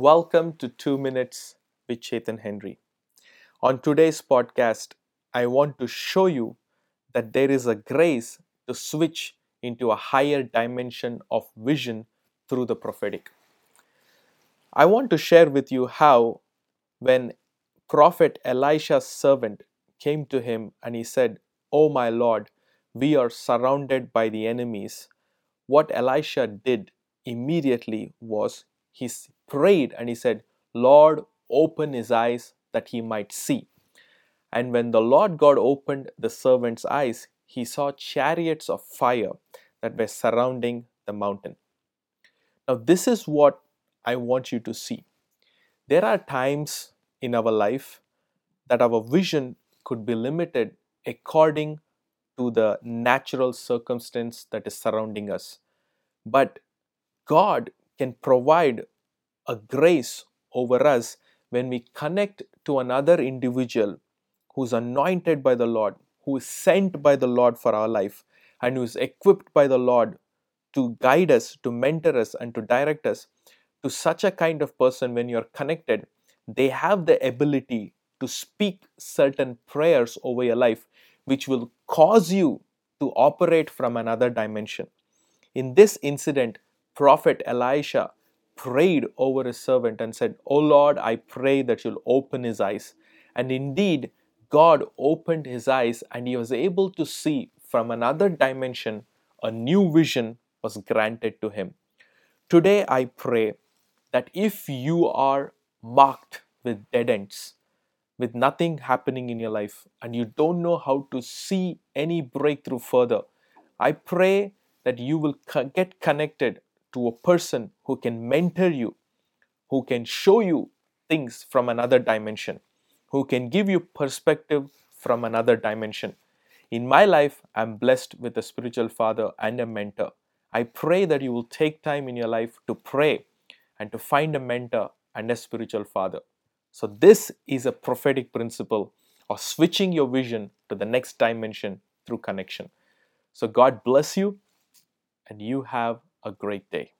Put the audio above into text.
Welcome to 2 Minutes with Chethan Henry. On today's podcast, I want to show you that there is a grace to switch into a higher dimension of vision through the prophetic. I want to share with you how, when prophet Elisha's servant came to him and he said, Oh my Lord, we are surrounded by the enemies, what Elisha did immediately was he prayed and he said, Lord, open his eyes that he might see. And when the Lord God opened the servant's eyes, he saw chariots of fire that were surrounding the mountain. Now, this is what I want you to see. There are times in our life that our vision could be limited according to the natural circumstance that is surrounding us. But God can provide a grace over us when we connect to another individual who's anointed by the Lord, who is sent by the Lord for our life, and who is equipped by the Lord to guide us, to mentor us, and to direct us. To such a kind of person, when you're connected, they have the ability to speak certain prayers over your life, which will cause you to operate from another dimension. In this incident, Prophet Elisha prayed over his servant and said, O Lord, I pray that you'll open his eyes. And indeed, God opened his eyes and he was able to see from another dimension. A new vision was granted to him. Today, I pray that if you are marked with dead ends, with nothing happening in your life, and you don't know how to see any breakthrough further, I pray that you will get connected to a person who can mentor you, who can show you things from another dimension, who can give you perspective from another dimension. In my life, I'm blessed with a spiritual father and a mentor. I pray that you will take time in your life to pray and to find a mentor and a spiritual father. So, this is a prophetic principle of switching your vision to the next dimension through connection. So, God bless you and you have a great day.